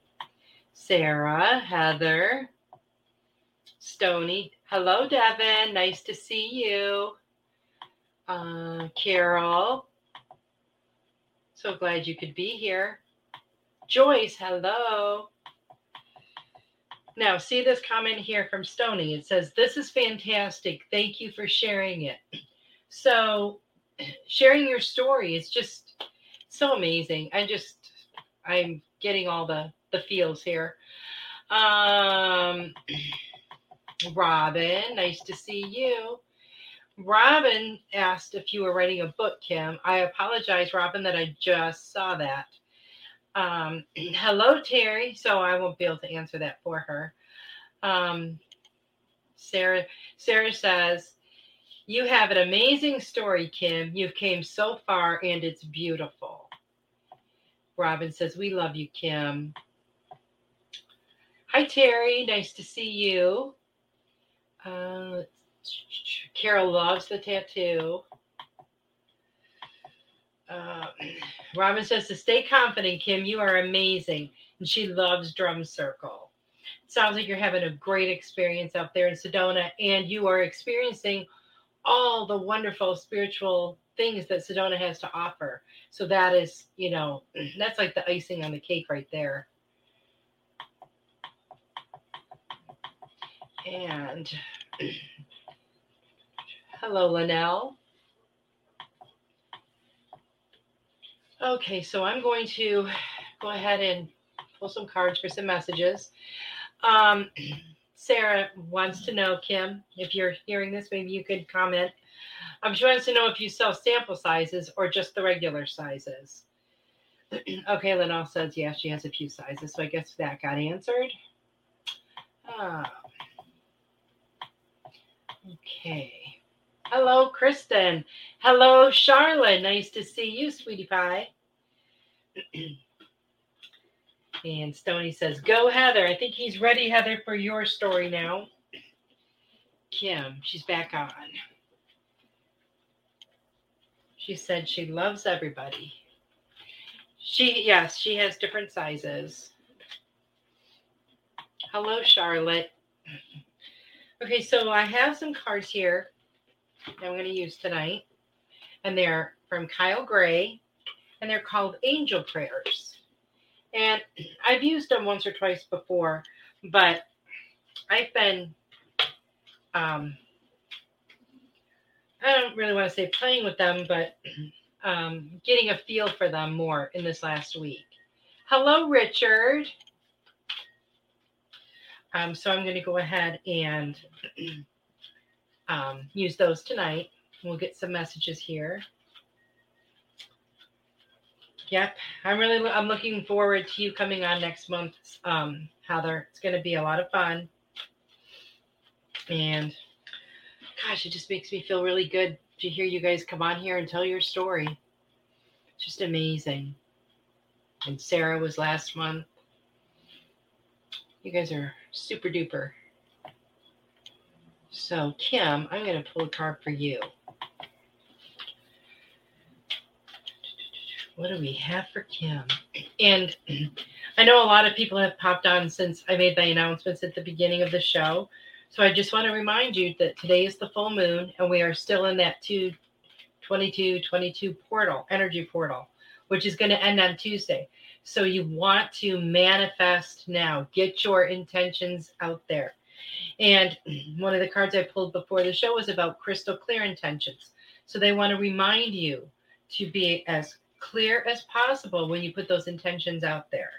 Sarah, Heather, Stony. Hello, Devin. Nice to see you. Uh, Carol. So glad you could be here. Joyce, hello. Now, see this comment here from Stony. It says, This is fantastic. Thank you for sharing it. So, sharing your story is just so amazing. I just, I'm getting all the, the feels here. Um, Robin, nice to see you. Robin asked if you were writing a book, Kim. I apologize, Robin, that I just saw that. Um, <clears throat> hello, Terry. So I won't be able to answer that for her. Um, Sarah, Sarah says, "You have an amazing story, Kim. You've came so far, and it's beautiful." Robin says, "We love you, Kim." Hi, Terry. Nice to see you. Uh, Carol loves the tattoo. Uh, Robin says to stay confident, Kim. You are amazing. And she loves Drum Circle. sounds like you're having a great experience out there in Sedona, and you are experiencing all the wonderful spiritual things that Sedona has to offer. So that is, you know, that's like the icing on the cake right there. And <clears throat> hello, Linnell. Okay, so I'm going to <sighs> go ahead and pull some cards for some messages. Um, <clears throat> Sarah wants to know, Kim, if you're hearing this, maybe you could comment. Um, she wants to know if you sell sample sizes or just the regular sizes. <clears throat> okay, Linnell says, yeah, she has a few sizes. So I guess that got answered. Ah. Okay. Hello, Kristen. Hello, Charlotte. Nice to see you, sweetie pie. <clears throat> and Stony says, Go, Heather. I think he's ready, Heather, for your story now. Kim, she's back on. She said she loves everybody. She, yes, she has different sizes. Hello, Charlotte. <clears throat> Okay, so I have some cards here that I'm going to use tonight, and they're from Kyle Gray, and they're called Angel Prayers. And <clears throat> I've used them once or twice before, but I've been, um, I don't really want to say playing with them, but <clears throat> um, getting a feel for them more in this last week. Hello, Richard. Um, so I'm going to go ahead and <clears throat> um, use those tonight. We'll get some messages here. Yep, I'm really I'm looking forward to you coming on next month, um, Heather. It's going to be a lot of fun, and gosh, it just makes me feel really good to hear you guys come on here and tell your story. It's Just amazing. And Sarah was last month. You guys are super duper. So, Kim, I'm going to pull a card for you. What do we have for Kim? And <clears throat> I know a lot of people have popped on since I made the announcements at the beginning of the show. So I just want to remind you that today is the full moon and we are still in that 2 22 22 portal, energy portal, which is going to end on Tuesday. So you want to manifest now. Get your intentions out there. And <clears throat> one of the cards I pulled before the show was about crystal clear intentions. So they want to remind you to be as clear as possible when you put those intentions out there.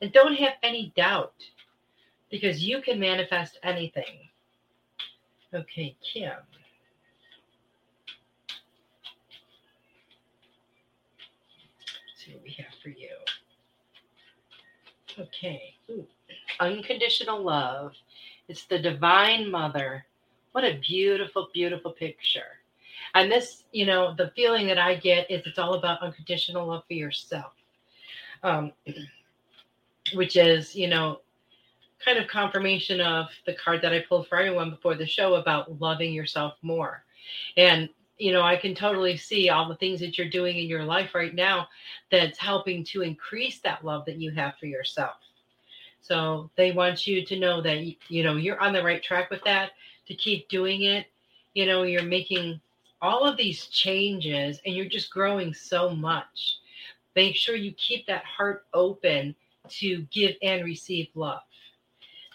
And don't have any doubt because you can manifest anything. Okay, Kim. See what we have for you. Okay. Ooh. Unconditional love. It's the Divine Mother. What a beautiful, beautiful picture. And this, you know, the feeling that I get is it's all about unconditional love for yourself, um, <clears throat> which is, you know, kind of confirmation of the card that I pulled for everyone before the show about loving yourself more. And, you know, I can totally see all the things that you're doing in your life right now that's helping to increase that love that you have for yourself. So they want you to know that, you know, you're on the right track with that, to keep doing it. You know, you're making all of these changes and you're just growing so much. Make sure you keep that heart open to give and receive love,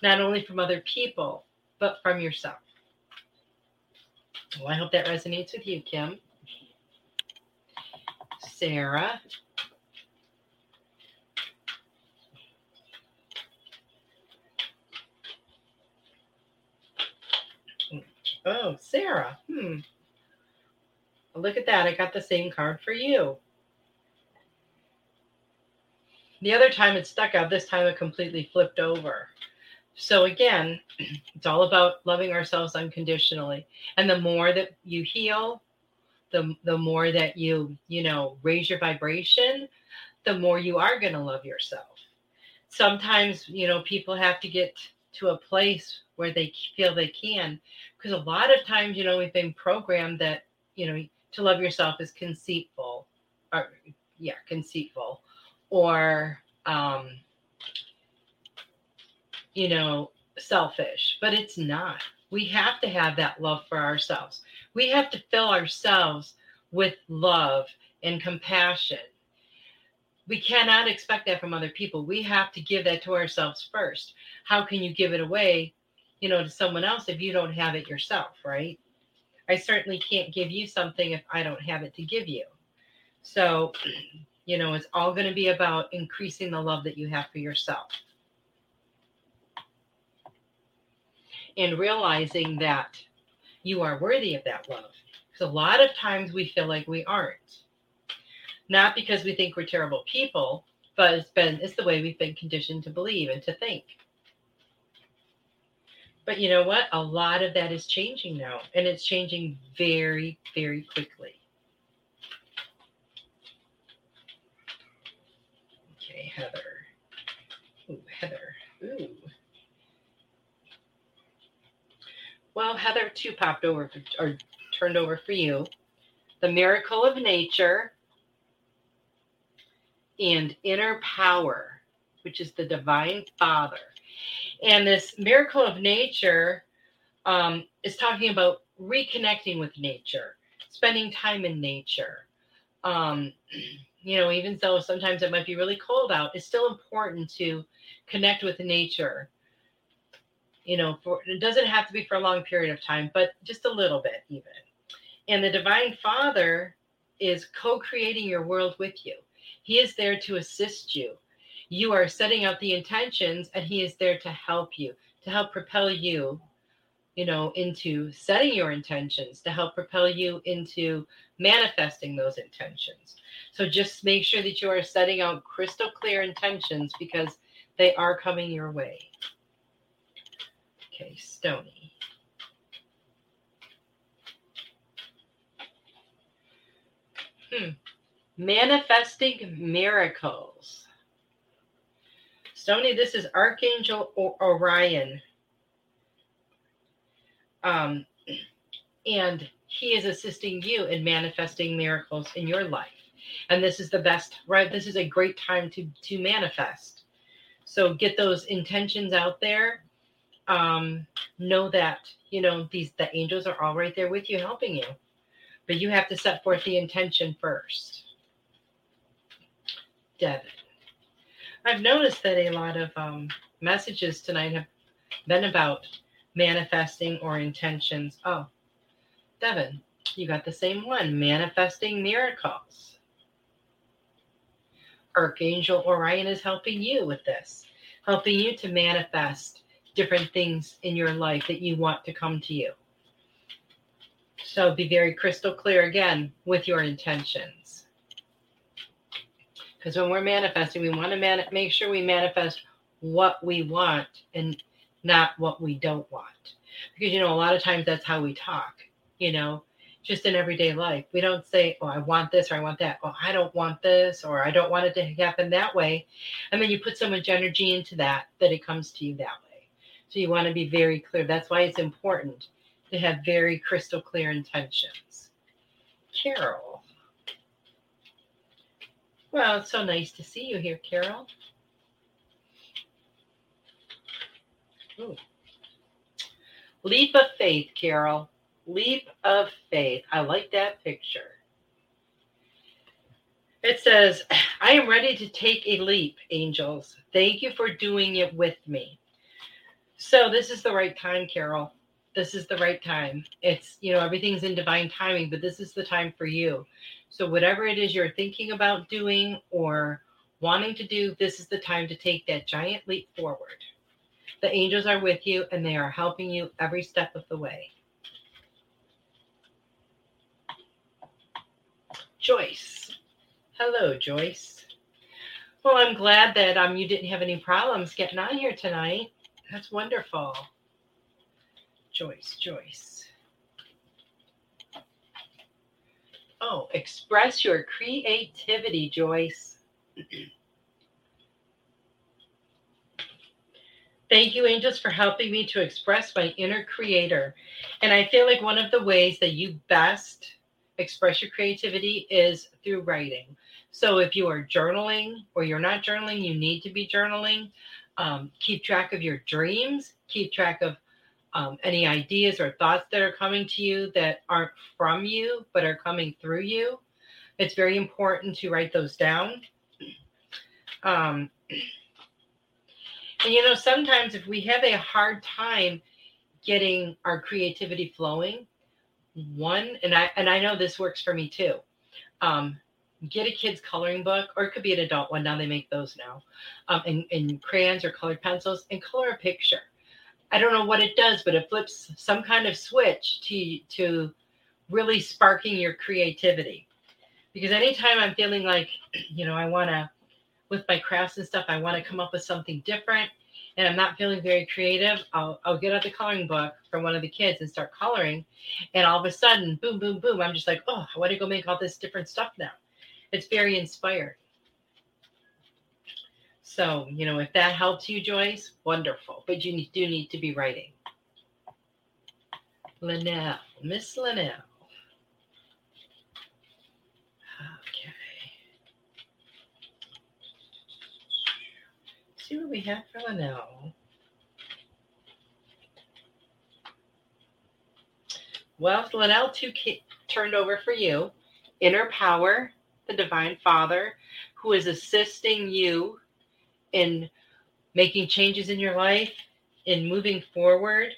not only from other people, but from yourself. Well, I hope that resonates with you, Kim. Sarah. Oh, Sarah. Hmm. Look at that. I got the same card for you. The other time it stuck out, this time it completely flipped over. So again, <clears throat> it's all about loving ourselves unconditionally. And the more that you heal, the the more that you, you know, raise your vibration, the more you are going to love yourself. Sometimes, you know, people have to get to a place where they feel they can because a lot of times, you know, we've been programmed that, you know, to love yourself is conceitful or yeah conceitful or um you know selfish but it's not. We have to have that love for ourselves. We have to fill ourselves with love and compassion. We cannot expect that from other people. We have to give that to ourselves first. How can you give it away you know to someone else if you don't have it yourself right I certainly can't give you something if I don't have it to give you. So, you know, it's all going to be about increasing the love that you have for yourself. And realizing that you are worthy of that love. Because a lot of times we feel like we aren't. Not because we think we're terrible people, but it's been it's the way we've been conditioned to believe and to think. But you know what? A lot of that is changing now, and it's changing very, very quickly. Okay, Heather. Ooh, Heather. Ooh. Well, Heather too popped over or turned over for you. The miracle of nature and inner power, which is the divine father. And this miracle of nature um, is talking about reconnecting with nature, spending time in nature. Um, <clears throat> you know, even though sometimes it might be really cold out, it's still important to connect with nature. You know, for it doesn't have to be for a long period of time, but just a little bit, even. And the Divine Father is co creating your world with you. He is there to assist you you are setting out the intentions and he is there to help you to help propel you you know into setting your intentions to help propel you into manifesting those intentions. So just make sure that you are setting out crystal clear intentions because they are coming your way. Okay stony. Hmm. Manifesting miracles Stony, this is Archangel Orion. Um, and he is assisting you in manifesting miracles in your life. And this is the best, right? This is a great time to to manifest. So get those intentions out there. Um, know that, you know, these the angels are all right there with you helping you. But you have to set forth the intention first. Devin. I've noticed that a lot of um, messages tonight have been about manifesting or intentions. Oh, Devin, you got the same one manifesting miracles. Archangel Orion is helping you with this, helping you to manifest different things in your life that you want to come to you. So be very crystal clear again with your intentions. Because when we're manifesting, we want to make sure we manifest what we want and not what we don't want. Because, you know, a lot of times that's how we talk, you know, just in everyday life. We don't say, oh, I want this or I want that. Oh, I don't want this or I don't want it to happen that way. And then you put so much energy into that that it comes to you that way. So you want to be very clear. That's why it's important to have very crystal clear intentions. Carol. Well, it's so nice to see you here, Carol. Ooh. Leap of faith, Carol. Leap of faith. I like that picture. It says, I am ready to take a leap, angels. Thank you for doing it with me. So, this is the right time, Carol. This is the right time. It's, you know, everything's in divine timing, but this is the time for you. So, whatever it is you're thinking about doing or wanting to do, this is the time to take that giant leap forward. The angels are with you and they are helping you every step of the way. Joyce. Hello, Joyce. Well, I'm glad that um you didn't have any problems getting on here tonight. That's wonderful. Joyce, Joyce. Oh, express your creativity, Joyce. <clears throat> Thank you, angels, for helping me to express my inner creator. And I feel like one of the ways that you best express your creativity is through writing. So if you are journaling or you're not journaling, you need to be journaling. Um, keep track of your dreams, keep track of um, any ideas or thoughts that are coming to you that aren't from you but are coming through you. It's very important to write those down. Um, and you know, sometimes if we have a hard time getting our creativity flowing, one and I and I know this works for me too. Um, get a kid's coloring book, or it could be an adult one. Now they make those now, um, in, in crayons or colored pencils, and color a picture. I don't know what it does, but it flips some kind of switch to to really sparking your creativity. Because anytime I'm feeling like, <clears throat> you know, I want to, with my crafts and stuff, I want to come up with something different, and I'm not feeling very creative, I'll I'll get out the coloring book from one of the kids and start coloring, and all of a sudden, boom, boom, boom, I'm just like, oh, I want to go make all this different stuff now. It's very inspired. So, you know, if that helps you, Joyce, wonderful. But you do need to be writing. Linnell, Miss Linnell. Okay. See what we have for Linnell. Well, Linnell, two turned over for you. Inner power, the Divine Father, who is assisting you in making changes in your life, in moving forward.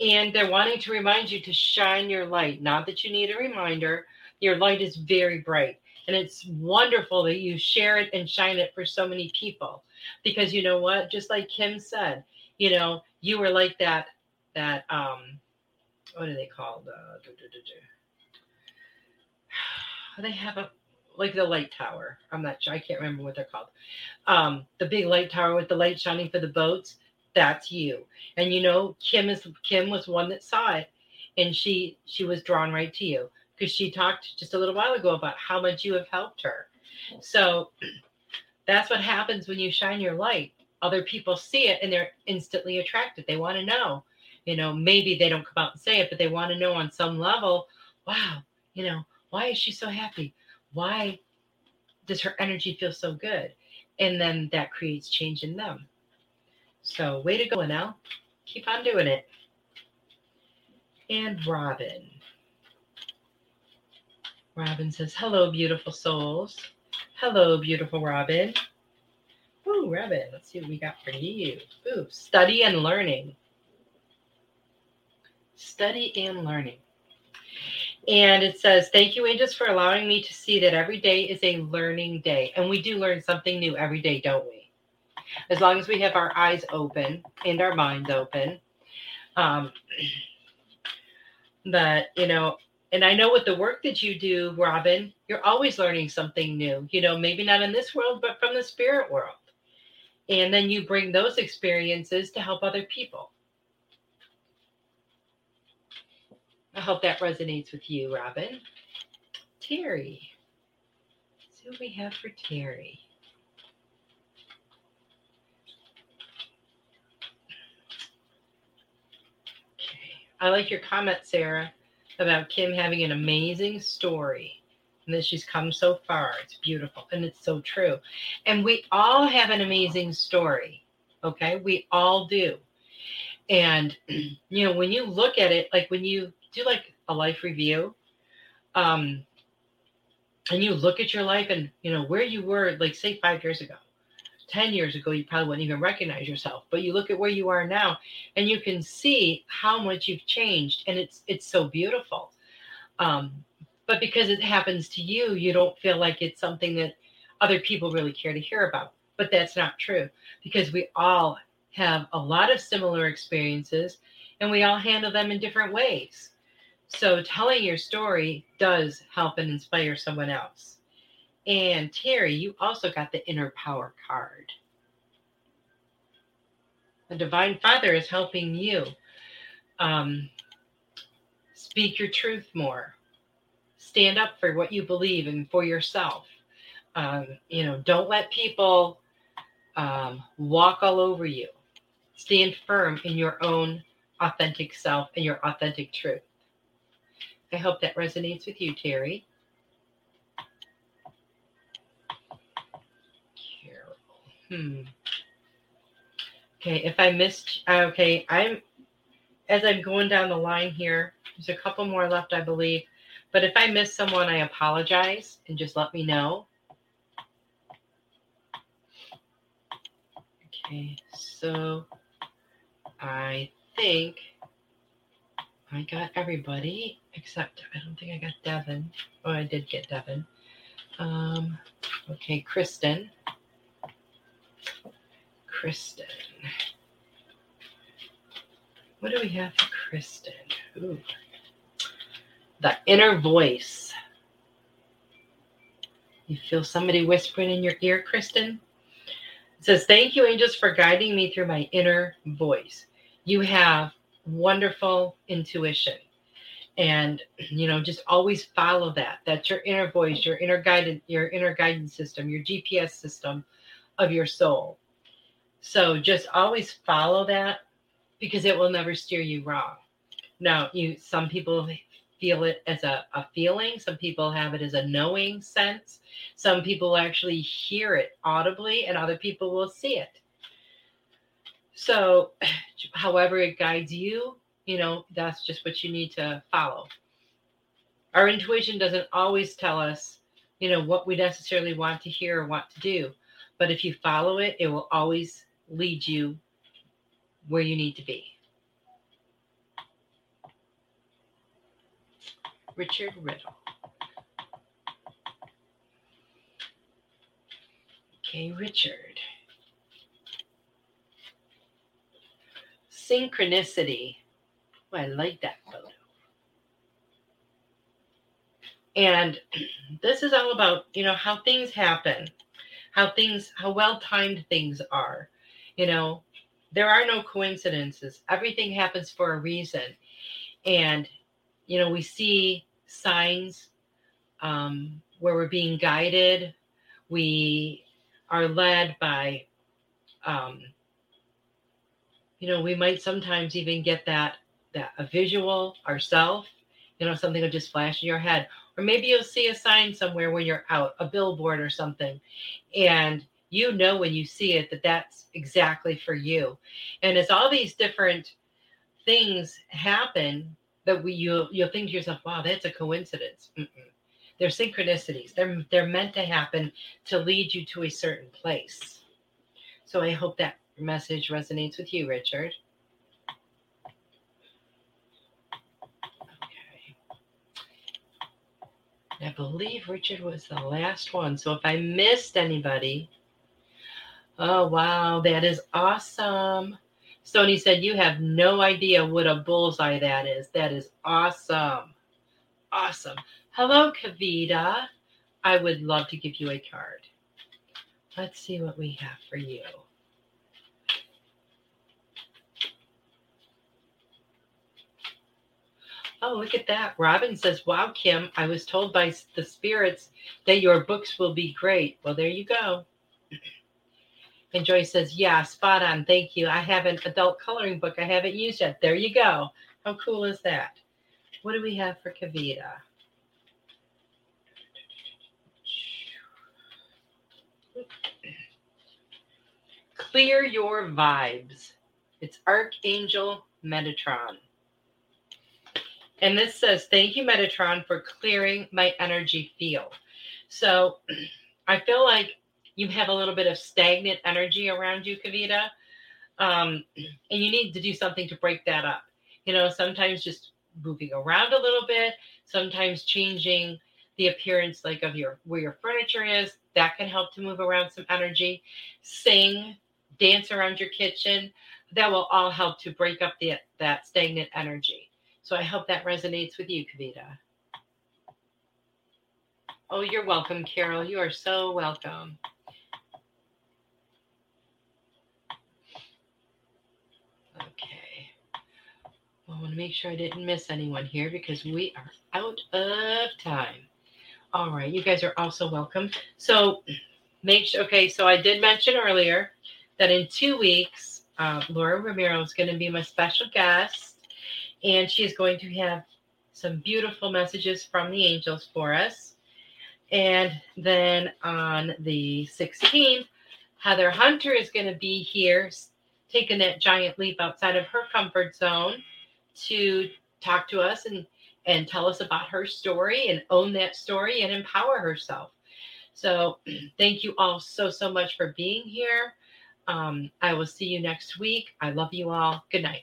And they're wanting to remind you to shine your light. Not that you need a reminder, your light is very bright. And it's wonderful that you share it and shine it for so many people. Because you know what? Just like Kim said, you know, you were like that, that, um, what are they called? Uh, <sighs> <sighs> they have a like the light tower. I'm not sure. I can't remember what they're called. Um, the big light tower with the light shining for the boats. That's you. And you know, Kim is Kim was one that saw it, and she she was drawn right to you because she talked just a little while ago about how much you have helped her. So <clears throat> that's what happens when you shine your light. Other people see it and they're instantly attracted. They want to know. You know, maybe they don't come out and say it, but they want to know on some level, wow, you know, why is she so happy? Why does her energy feel so good? And then that creates change in them. So, way to go, Linnell. Keep on doing it. And Robin. Robin says, Hello, beautiful souls. Hello, beautiful Robin. Ooh, Robin, let's see what we got for you. Ooh, study and learning. Study and learning. And it says, Thank you, angels, for allowing me to see that every day is a learning day. And we do learn something new every day, don't we? As long as we have our eyes open and our minds open. Um, but, you know, and I know with the work that you do, Robin, you're always learning something new, you know, maybe not in this world, but from the spirit world. And then you bring those experiences to help other people. I hope that resonates with you, Robin. Terry. Let's see what we have for Terry. Okay. I like your comment, Sarah, about Kim having an amazing story and that she's come so far. It's beautiful and it's so true. And we all have an amazing story. Okay. We all do. And, <clears throat> you know, when you look at it, like when you do like a life review, um, and you look at your life and you know where you were, like say five years ago, ten years ago, you probably wouldn't even recognize yourself. But you look at where you are now, and you can see how much you've changed, and it's it's so beautiful. Um, but because it happens to you, you don't feel like it's something that other people really care to hear about. But that's not true because we all have a lot of similar experiences and we all handle them in different ways. So telling your story does help and inspire someone else. And Terry, you also got the inner power card. The divine father is helping you um, speak your truth more, stand up for what you believe and for yourself. Um, you know, don't let people um, walk all over you. Stand firm in your own authentic self and your authentic truth. I hope that resonates with you, Terry. Carol. Hmm. Okay, if I missed, okay, I'm, as I'm going down the line here, there's a couple more left, I believe. But if I miss someone, I apologize and just let me know. Okay, so I think I got everybody except I don't think I got Devin. Oh, I did get Devin. Um, okay, Kristen. Kristen. What do we have for Kristen? Ooh. The inner voice. You feel somebody whispering in your ear, Kristen? It says, Thank you, angels, for guiding me through my inner voice. You have wonderful intuition and you know just always follow that. That's your inner voice your inner guidance your inner guidance system your gps system of your soul. So just always follow that because it will never steer you wrong. Now you some people feel it as a, a feeling some people have it as a knowing sense some people actually hear it audibly and other people will see it. So <sighs> however it guides you you know, that's just what you need to follow. Our intuition doesn't always tell us, you know, what we necessarily want to hear or want to do. But if you follow it, it will always lead you where you need to be. Richard Riddle. Okay, Richard. Synchronicity. I like that photo. And this is all about, you know, how things happen, how things, how well timed things are. You know, there are no coincidences. Everything happens for a reason. And, you know, we see signs um, where we're being guided. We are led by, um, you know, we might sometimes even get that that a visual ourself you know something will just flash in your head. Or maybe you'll see a sign somewhere when you're out a billboard or something and you know when you see it that that's exactly for you. And as all these different things happen that we you'll, you'll think to yourself wow that's a coincidence. Mm-mm. they're synchronicities. They're they're meant to happen to lead you to a certain place. So I hope that message resonates with you, Richard. I believe Richard was the last one. So if I missed anybody, oh wow, that is awesome. Sony said, You have no idea what a bullseye that is. That is awesome. Awesome. Hello, Kavita. I would love to give you a card. Let's see what we have for you. Oh, look at that. Robin says, Wow, Kim, I was told by the spirits that your books will be great. Well, there you go. And Joy says, Yeah, spot on. Thank you. I have an adult coloring book I haven't used yet. There you go. How cool is that? What do we have for Kavita? Clear your vibes. It's Archangel Metatron. And this says, Thank you, Metatron, for clearing my energy field. So <clears throat> I feel like you have a little bit of stagnant energy around you, Kavita. Um, <clears throat> and you need to do something to break that up. You know, sometimes just moving around a little bit, sometimes changing the appearance like of your where your furniture is, that can help to move around some energy. Sing, dance around your kitchen, that will all help to break up the that stagnant energy. So I hope that resonates with you, Kavita. Oh, you're welcome, Carol. You are so welcome. Okay. I want to make sure I didn't miss anyone here because we are out of time. All right, you guys are also welcome. So make sure, okay, so I did mention earlier that in two weeks, uh, Laura Romero is going to be my special guest, and she is going to have some beautiful messages from the angels for us. And then on the 16th, Heather Hunter is going to be here taken that giant leap outside of her comfort zone to talk to us and and tell us about her story and own that story and empower herself. So, <clears throat> thank you all so so much for being here. Um, I will see you next week. I love you all. Good night.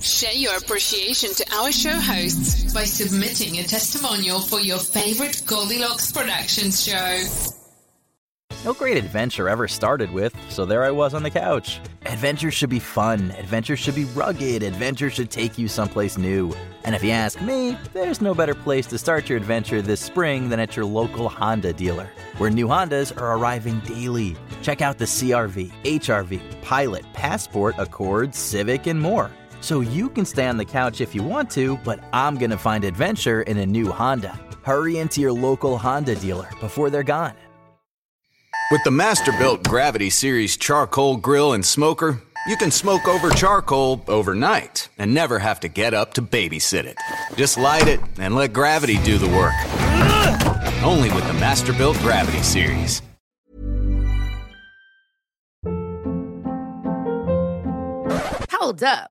Share your appreciation to our show hosts by submitting a testimonial for your favorite Goldilocks Productions show. No great adventure ever started with, so there I was on the couch. Adventure should be fun, adventure should be rugged, adventure should take you someplace new. And if you ask me, there's no better place to start your adventure this spring than at your local Honda dealer, where new Hondas are arriving daily. Check out the CRV, HRV, Pilot, Passport, Accord, Civic, and more. So you can stay on the couch if you want to, but I'm gonna find adventure in a new Honda. Hurry into your local Honda dealer before they're gone. With the Masterbuilt Gravity Series charcoal grill and smoker, you can smoke over charcoal overnight and never have to get up to babysit it. Just light it and let gravity do the work. Only with the Masterbuilt Gravity Series. Hold up.